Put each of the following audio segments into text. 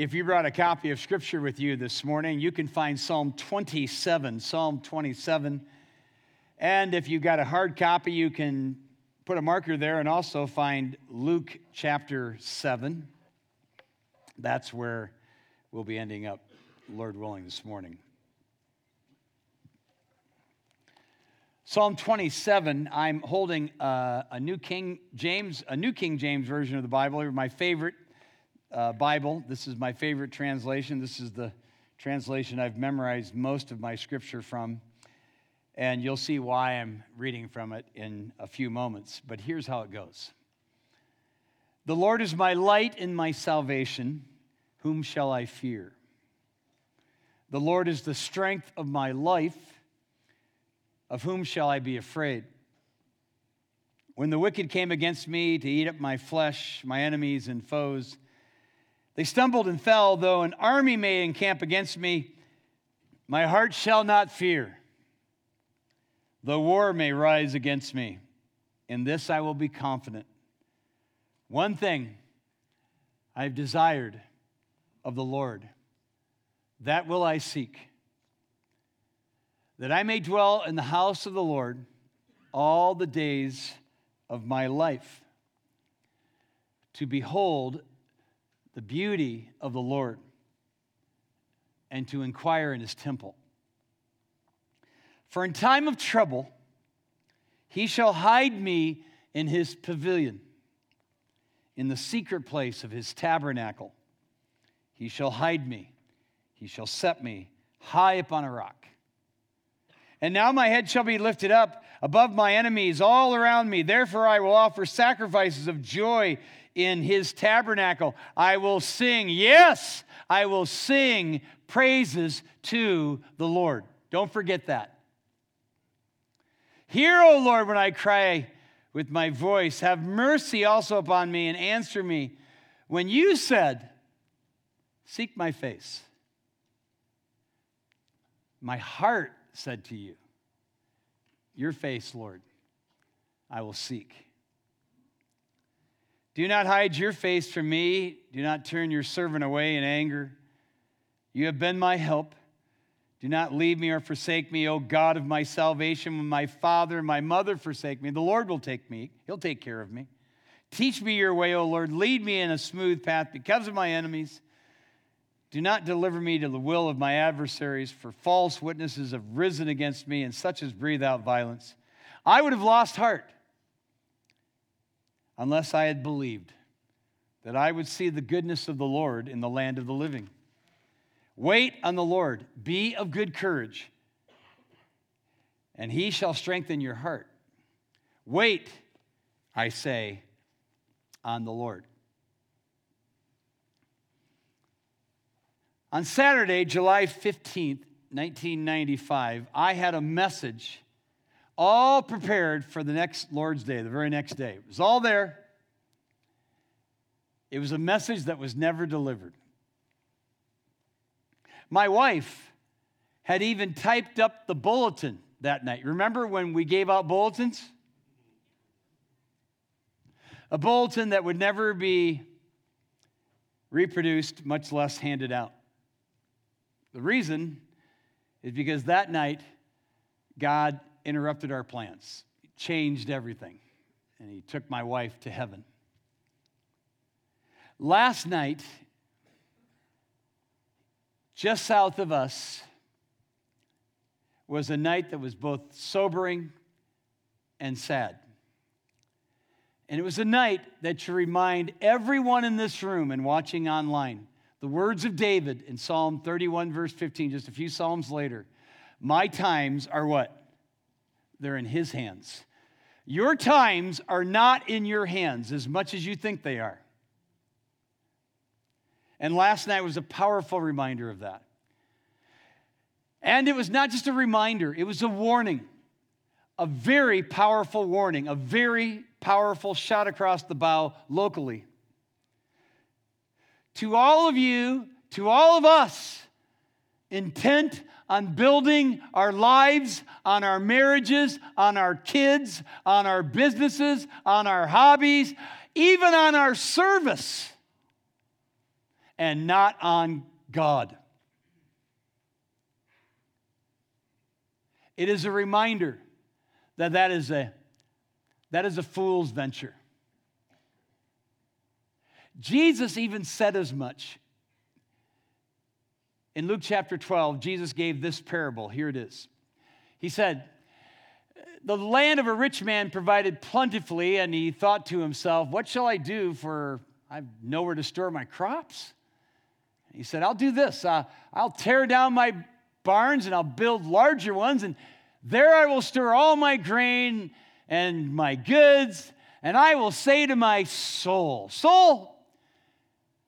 If you brought a copy of Scripture with you this morning, you can find Psalm 27. Psalm 27. And if you've got a hard copy, you can put a marker there and also find Luke chapter 7. That's where we'll be ending up, Lord willing, this morning. Psalm 27, I'm holding uh, a New King James, a New King James version of the Bible, my favorite uh, Bible. This is my favorite translation. This is the translation I've memorized most of my scripture from. And you'll see why I'm reading from it in a few moments. But here's how it goes The Lord is my light and my salvation. Whom shall I fear? The Lord is the strength of my life. Of whom shall I be afraid? When the wicked came against me to eat up my flesh, my enemies and foes, they stumbled and fell, though an army may encamp against me. My heart shall not fear. The war may rise against me, in this I will be confident. One thing I have desired of the Lord, that will I seek, that I may dwell in the house of the Lord all the days of my life, to behold the beauty of the Lord and to inquire in his temple. For in time of trouble, he shall hide me in his pavilion, in the secret place of his tabernacle. He shall hide me, he shall set me high upon a rock. And now my head shall be lifted up above my enemies all around me. Therefore, I will offer sacrifices of joy in his tabernacle. I will sing, yes, I will sing praises to the Lord. Don't forget that. Hear, O Lord, when I cry with my voice. Have mercy also upon me and answer me. When you said, Seek my face, my heart said to you, Your face, Lord, I will seek. Do not hide your face from me. Do not turn your servant away in anger. You have been my help. Do not leave me or forsake me, O God of my salvation. When my father and my mother forsake me, the Lord will take me. He'll take care of me. Teach me your way, O Lord. Lead me in a smooth path because of my enemies. Do not deliver me to the will of my adversaries, for false witnesses have risen against me, and such as breathe out violence. I would have lost heart unless I had believed that I would see the goodness of the Lord in the land of the living. Wait on the Lord, be of good courage, and he shall strengthen your heart. Wait, I say, on the Lord. On Saturday, July 15th, 1995, I had a message all prepared for the next Lord's Day, the very next day. It was all there. It was a message that was never delivered. My wife had even typed up the bulletin that night. Remember when we gave out bulletins? A bulletin that would never be reproduced, much less handed out. The reason is because that night, God interrupted our plans, he changed everything, and he took my wife to heaven. Last night, just south of us, was a night that was both sobering and sad. And it was a night that should remind everyone in this room and watching online the words of David in Psalm 31, verse 15, just a few Psalms later. My times are what? they're in His hands. Your times are not in your hands as much as you think they are. And last night was a powerful reminder of that. And it was not just a reminder, it was a warning, a very powerful warning, a very powerful shot across the bow locally. To all of you, to all of us, intent on building our lives, on our marriages, on our kids, on our businesses, on our hobbies, even on our service. and not on God. It is a reminder that that is a, that is a fool's venture. Jesus even said as much. In Luke chapter 12, Jesus gave this parable. Here it is. He said, The land of a rich man provided plentifully, and he thought to himself, What shall I do for I've nowhere to store my crops? He said, I'll do this. Uh, I'll tear down my barns and I'll build larger ones, and there I will store all my grain and my goods, and I will say to my soul, Soul,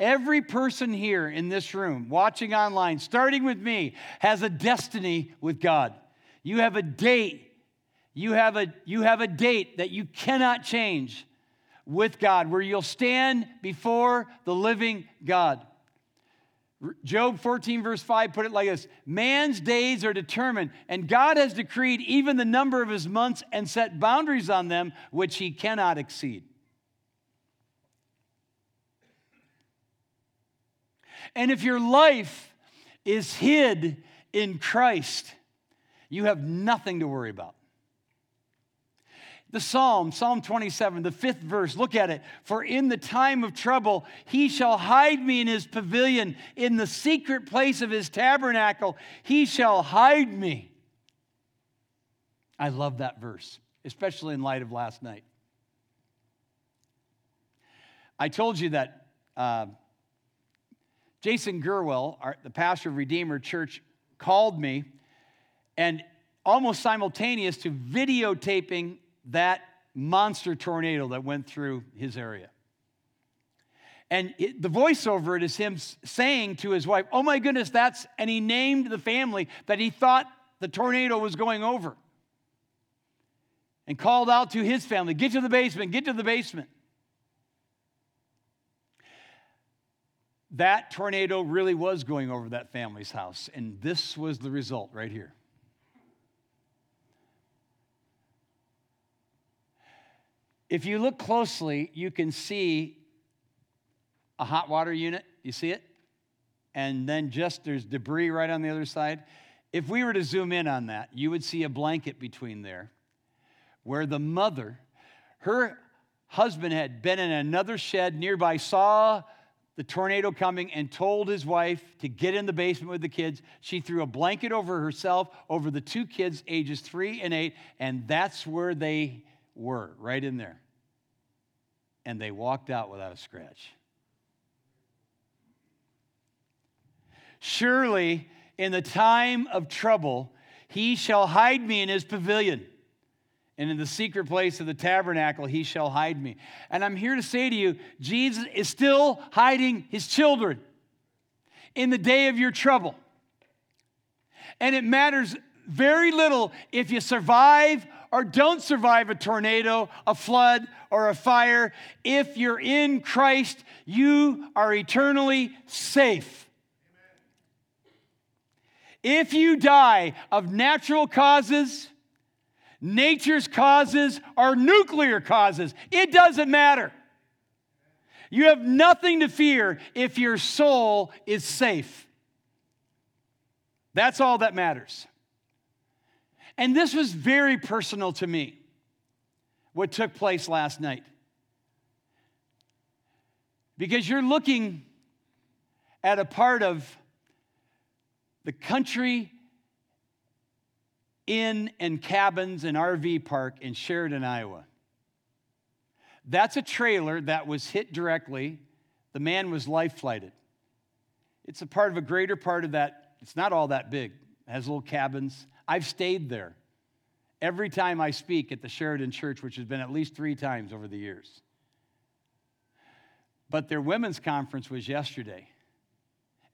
Every person here in this room, watching online, starting with me, has a destiny with God. You have a date. You have a, you have a date that you cannot change with God, where you'll stand before the living God. Job 14, verse 5, put it like this Man's days are determined, and God has decreed even the number of his months and set boundaries on them which he cannot exceed. And if your life is hid in Christ, you have nothing to worry about. The Psalm, Psalm 27, the fifth verse, look at it. For in the time of trouble, he shall hide me in his pavilion. In the secret place of his tabernacle, he shall hide me. I love that verse, especially in light of last night. I told you that uh, Jason Gerwell, our, the pastor of Redeemer Church, called me and almost simultaneous to videotaping that monster tornado that went through his area. And it, the voiceover it is him saying to his wife, Oh my goodness, that's, and he named the family that he thought the tornado was going over. And called out to his family, Get to the basement, get to the basement. That tornado really was going over that family's house. And this was the result right here. If you look closely, you can see a hot water unit. You see it? And then just there's debris right on the other side. If we were to zoom in on that, you would see a blanket between there where the mother, her husband had been in another shed nearby, saw the tornado coming and told his wife to get in the basement with the kids. She threw a blanket over herself, over the two kids, ages three and eight, and that's where they were right in there. And they walked out without a scratch. Surely, in the time of trouble, he shall hide me in his pavilion. And in the secret place of the tabernacle, he shall hide me. And I'm here to say to you, Jesus is still hiding his children in the day of your trouble. And it matters very little if you survive or don't survive a tornado, a flood, or a fire. If you're in Christ, you are eternally safe. If you die of natural causes, nature's causes, are nuclear causes, it doesn't matter. You have nothing to fear if your soul is safe. That's all that matters. And this was very personal to me, what took place last night. Because you're looking at a part of the country inn and cabins and RV park in Sheridan, Iowa. That's a trailer that was hit directly. The man was life flighted. It's a part of a greater part of that. It's not all that big. It has little cabins. I've stayed there every time I speak at the Sheridan Church, which has been at least three times over the years. But their women's conference was yesterday.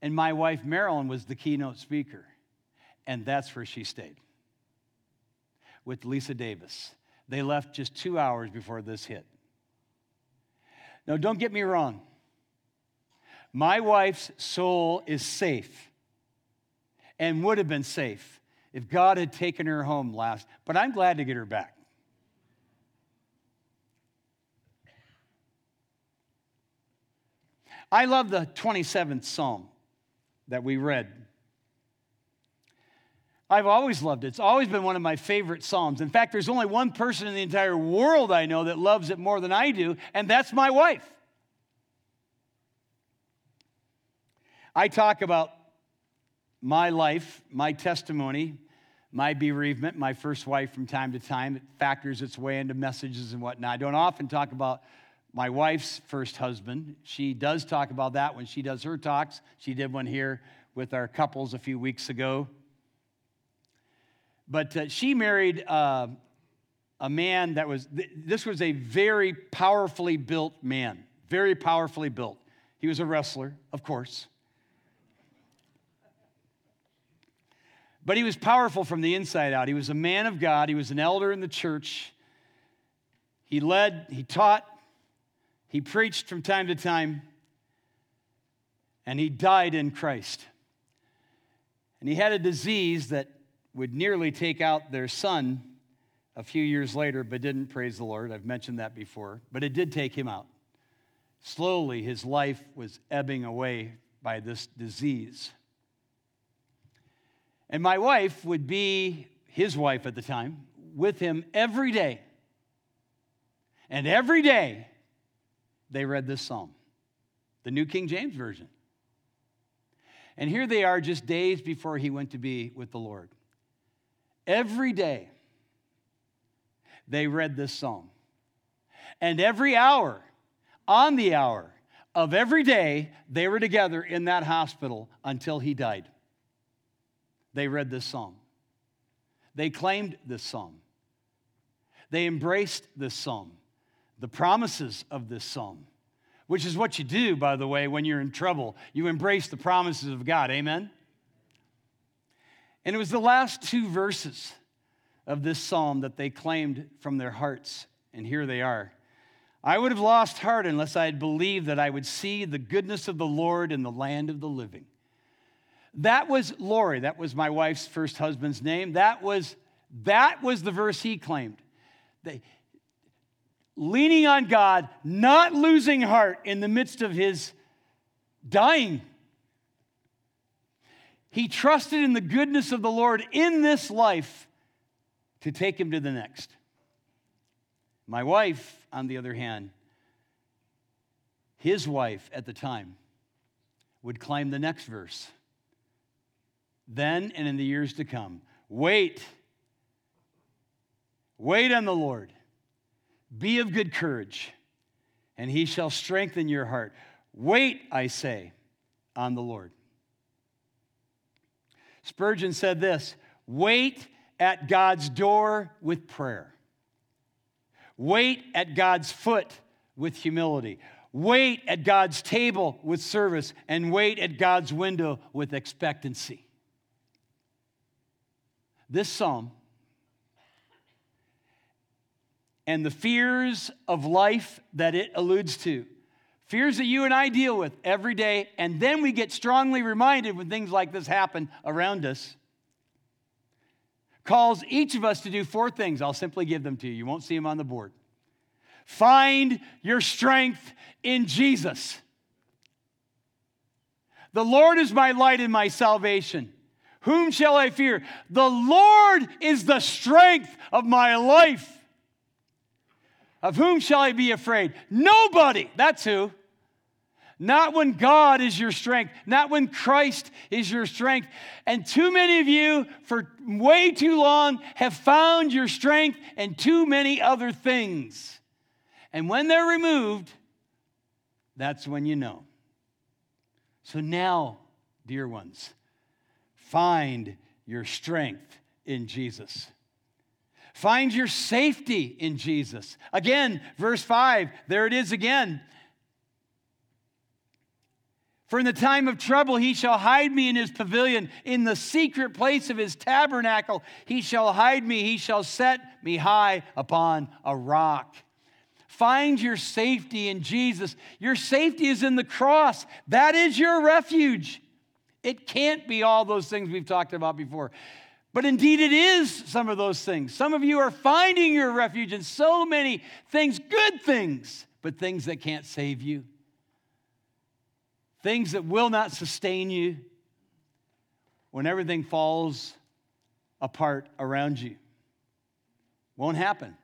And my wife, Marilyn, was the keynote speaker. And that's where she stayed with Lisa Davis. They left just two hours before this hit. Now, don't get me wrong. My wife's soul is safe and would have been safe if God had taken her home last, but I'm glad to get her back. I love the 27th Psalm that we read. I've always loved it. It's always been one of my favorite Psalms. In fact, there's only one person in the entire world I know that loves it more than I do, and that's my wife. I talk about my life, my testimony, my bereavement, my first wife from time to time. It factors its way into messages and whatnot. I don't often talk about my wife's first husband. She does talk about that when she does her talks. She did one here with our couples a few weeks ago. But uh, she married uh, a man that was, th- this was a very powerfully built man, very powerfully built. He was a wrestler, of course. But he was powerful from the inside out. He was a man of God, he was an elder in the church. He led, he taught, he preached from time to time, and he died in Christ. And he had a disease that would nearly take out their son a few years later, but didn't, praise the Lord. I've mentioned that before, but it did take him out. Slowly, his life was ebbing away by this disease. And my wife would be his wife at the time with him every day. And every day they read this psalm, the New King James Version. And here they are just days before he went to be with the Lord. Every day they read this psalm. And every hour, on the hour of every day, they were together in that hospital until he died they read this psalm. They claimed this psalm. They embraced this psalm, the promises of this psalm, which is what you do, by the way, when you're in trouble. You embrace the promises of God. Amen? And it was the last two verses of this psalm that they claimed from their hearts. And here they are. I would have lost heart unless I had believed that I would see the goodness of the Lord in the land of the living. That was Lori. That was my wife's first husband's name. That was, that was the verse he claimed. They, leaning on God, not losing heart in the midst of his dying. He trusted in the goodness of the Lord in this life to take him to the next. My wife, on the other hand, his wife at the time, would claim the next verse then and in the years to come. Wait. Wait on the Lord. Be of good courage, and he shall strengthen your heart. Wait, I say, on the Lord. Spurgeon said this wait at God's door with prayer. Wait at God's foot with humility. Wait at God's table with service. And wait at God's window with expectancy. This psalm and the fears of life that it alludes to, fears that you and I deal with every day, and then we get strongly reminded when things like this happen around us, calls each of us to do four things. I'll simply give them to you. You won't see them on the board. Find your strength in Jesus. The Lord is my light and my salvation. Whom shall I fear? The Lord is the strength of my life. Of whom shall I be afraid? Nobody. That's who. Not when God is your strength, not when Christ is your strength. And too many of you, for way too long, have found your strength in too many other things. And when they're removed, that's when you know. So now, dear ones, Find your strength in Jesus. Find your safety in Jesus. Again, verse 5, there it is again. For in the time of trouble he shall hide me in his pavilion. In the secret place of his tabernacle he shall hide me. He shall set me high upon a rock. Find your safety in Jesus. Your safety is in the cross. That is your refuge. It can't be all those things we've talked about before. But indeed, it is some of those things. Some of you are finding your refuge in so many things, good things, but things that can't save you, things that will not sustain you when everything falls apart around you. Won't happen.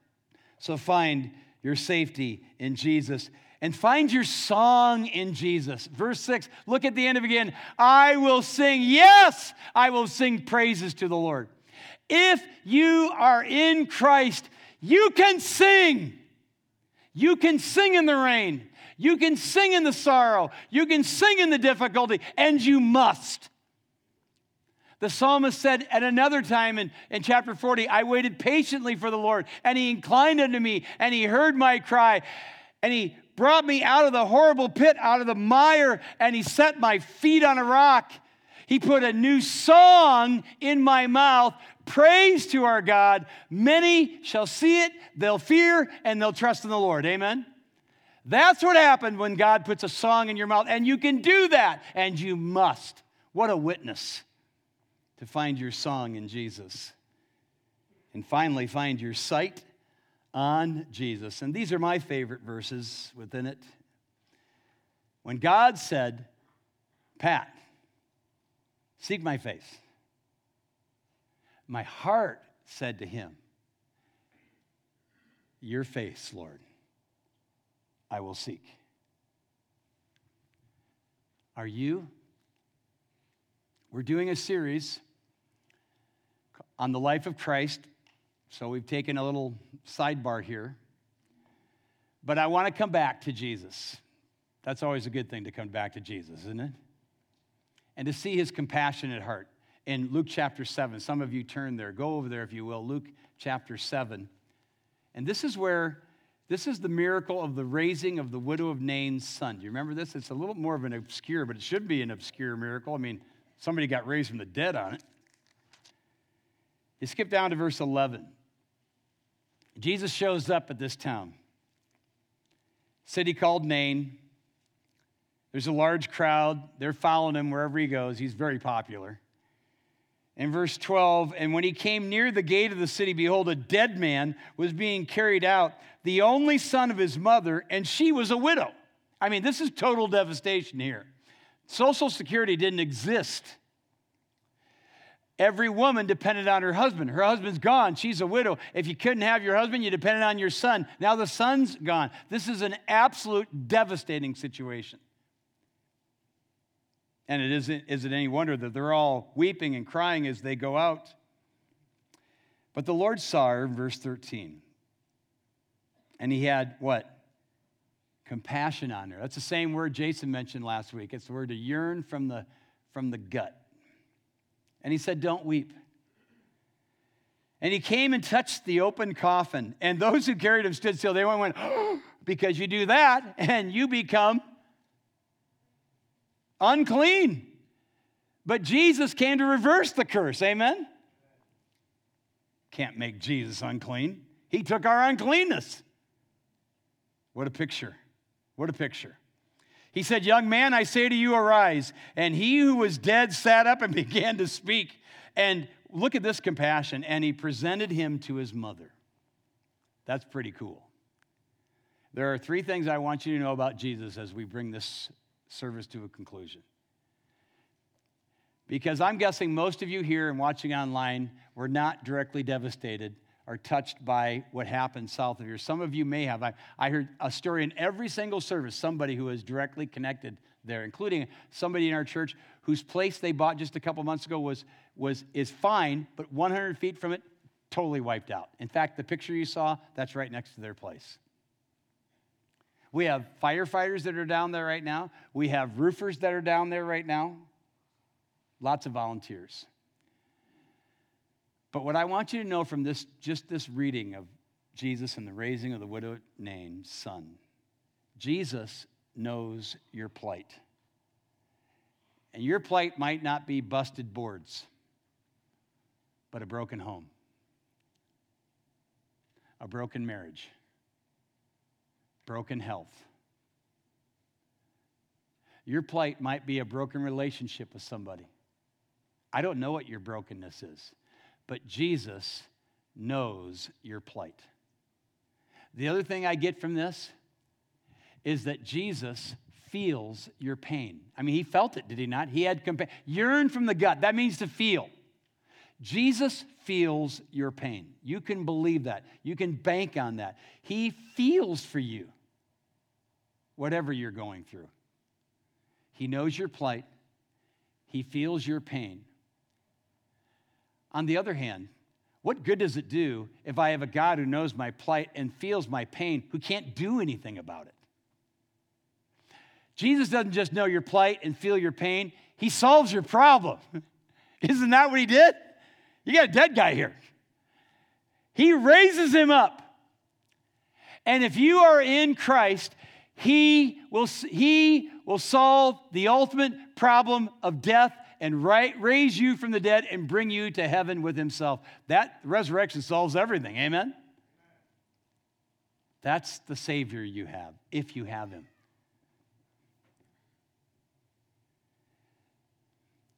So find your safety in Jesus. And find your song in Jesus. Verse 6, look at the end of it again. I will sing, yes, I will sing praises to the Lord. If you are in Christ, you can sing. You can sing in the rain. You can sing in the sorrow. You can sing in the difficulty, and you must. The psalmist said at another time in, in chapter 40, I waited patiently for the Lord, and he inclined unto me, and he heard my cry, and he brought me out of the horrible pit, out of the mire, and he set my feet on a rock. He put a new song in my mouth. Praise to our God. Many shall see it, they'll fear, and they'll trust in the Lord. Amen. That's what happened when God puts a song in your mouth, and you can do that, and you must. What a witness to find your song in Jesus. And finally, find your sight on Jesus. And these are my favorite verses within it. When God said, Pat, seek my face, my heart said to him, Your face, Lord, I will seek. Are you? We're doing a series on the life of Christ. So we've taken a little sidebar here. But I want to come back to Jesus. That's always a good thing to come back to Jesus, isn't it? And to see his compassionate heart. In Luke chapter 7, some of you turn there. Go over there if you will. Luke chapter 7. And this is where, this is the miracle of the raising of the widow of Nain's son. Do you remember this? It's a little more of an obscure, but it should be an obscure miracle. I mean, somebody got raised from the dead on it. You skip down to verse 11. Jesus shows up at this town, city called Nain. There's a large crowd. They're following him wherever he goes. He's very popular. In verse 12, and when he came near the gate of the city, behold, a dead man was being carried out, the only son of his mother, and she was a widow. I mean, this is total devastation here. Social Security didn't exist Every woman depended on her husband. Her husband's gone. She's a widow. If you couldn't have your husband, you depended on your son. Now the son's gone. This is an absolute devastating situation. And it isn't, is it any wonder that they're all weeping and crying as they go out? But the Lord saw her, verse 13. And he had what? Compassion on her. That's the same word Jason mentioned last week. It's the word to yearn from the, from the gut. And he said, Don't weep. And he came and touched the open coffin. And those who carried him stood still. They went, oh, because you do that and you become unclean. But Jesus came to reverse the curse. Amen? Can't make Jesus unclean. He took our uncleanness. What a picture. What a picture. He said, Young man, I say to you, arise. And he who was dead sat up and began to speak. And look at this compassion. And he presented him to his mother. That's pretty cool. There are three things I want you to know about Jesus as we bring this service to a conclusion. Because I'm guessing most of you here and watching online were not directly devastated are touched by what happened south of here. Some of you may have. I, I heard a story in every single service, somebody who is directly connected there, including somebody in our church whose place they bought just a couple months ago was, was, is fine, but 100 feet from it, totally wiped out. In fact, the picture you saw, that's right next to their place. We have firefighters that are down there right now. We have roofers that are down there right now. Lots of volunteers. But what I want you to know from this, just this reading of Jesus and the raising of the widow Nain's son, Jesus knows your plight. And your plight might not be busted boards, but a broken home, a broken marriage, broken health. Your plight might be a broken relationship with somebody. I don't know what your brokenness is, but Jesus knows your plight. The other thing I get from this is that Jesus feels your pain. I mean, he felt it, did he not? He had compassion. Yearn from the gut. That means to feel. Jesus feels your pain. You can believe that. You can bank on that. He feels for you, whatever you're going through. He knows your plight, He feels your pain. On the other hand, what good does it do if I have a God who knows my plight and feels my pain, who can't do anything about it? Jesus doesn't just know your plight and feel your pain, He solves your problem. Isn't that what He did? You got a dead guy here. He raises him up. And if you are in Christ, he will, he will solve the ultimate problem of death and right, raise you from the dead and bring you to heaven with himself. That resurrection solves everything. Amen? That's the Savior you have, if you have him.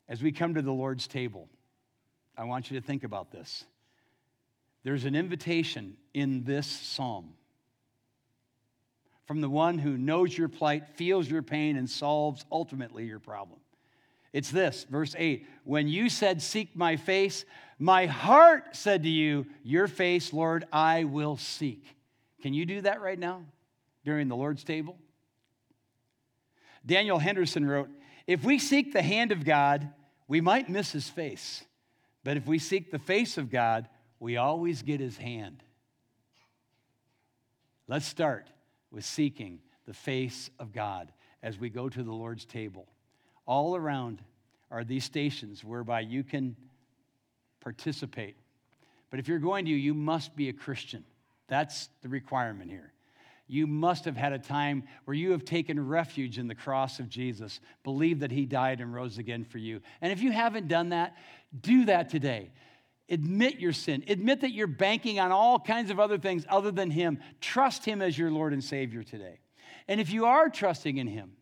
As we come to the Lord's table, I want you to think about this. There's an invitation in this psalm from the one who knows your plight, feels your pain, and solves ultimately your problem. It's this, verse 8. When you said, Seek my face, my heart said to you, Your face, Lord, I will seek. Can you do that right now during the Lord's table? Daniel Henderson wrote, If we seek the hand of God, we might miss his face. But if we seek the face of God, we always get his hand. Let's start with seeking the face of God as we go to the Lord's table. All around are these stations whereby you can participate. But if you're going to, you must be a Christian. That's the requirement here. You must have had a time where you have taken refuge in the cross of Jesus, believe that he died and rose again for you. And if you haven't done that, do that today. Admit your sin. Admit that you're banking on all kinds of other things other than him. Trust him as your Lord and Savior today. And if you are trusting in him,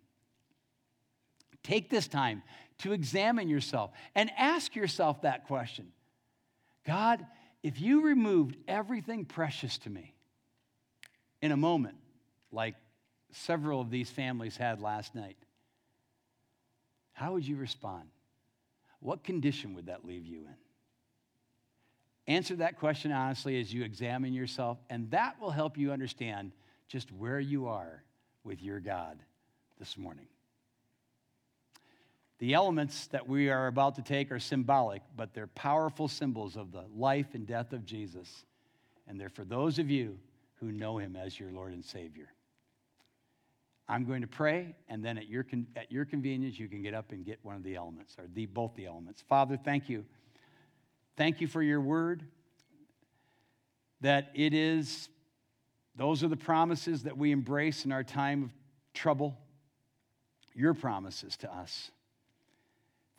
Take this time to examine yourself and ask yourself that question God, if you removed everything precious to me in a moment, like several of these families had last night, how would you respond? What condition would that leave you in? Answer that question honestly as you examine yourself, and that will help you understand just where you are with your God this morning. The elements that we are about to take are symbolic, but they're powerful symbols of the life and death of Jesus. And they're for those of you who know him as your Lord and Savior. I'm going to pray, and then at your, at your convenience, you can get up and get one of the elements, or the, both the elements. Father, thank you. Thank you for your word, that it is, those are the promises that we embrace in our time of trouble, your promises to us.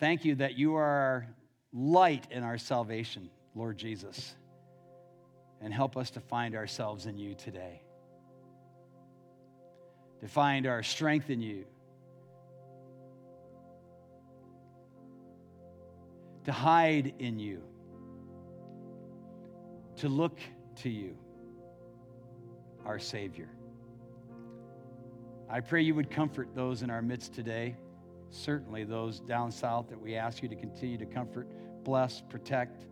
Thank you that you are our light in our salvation, Lord Jesus. And help us to find ourselves in you today, to find our strength in you, to hide in you, to look to you, our Savior. I pray you would comfort those in our midst today certainly those down south that we ask you to continue to comfort, bless, protect,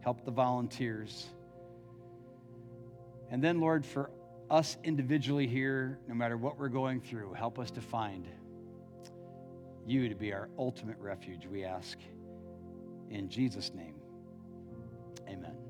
help the volunteers. And then, Lord, for us individually here, no matter what we're going through, help us to find you to be our ultimate refuge, we ask. In Jesus' name, amen.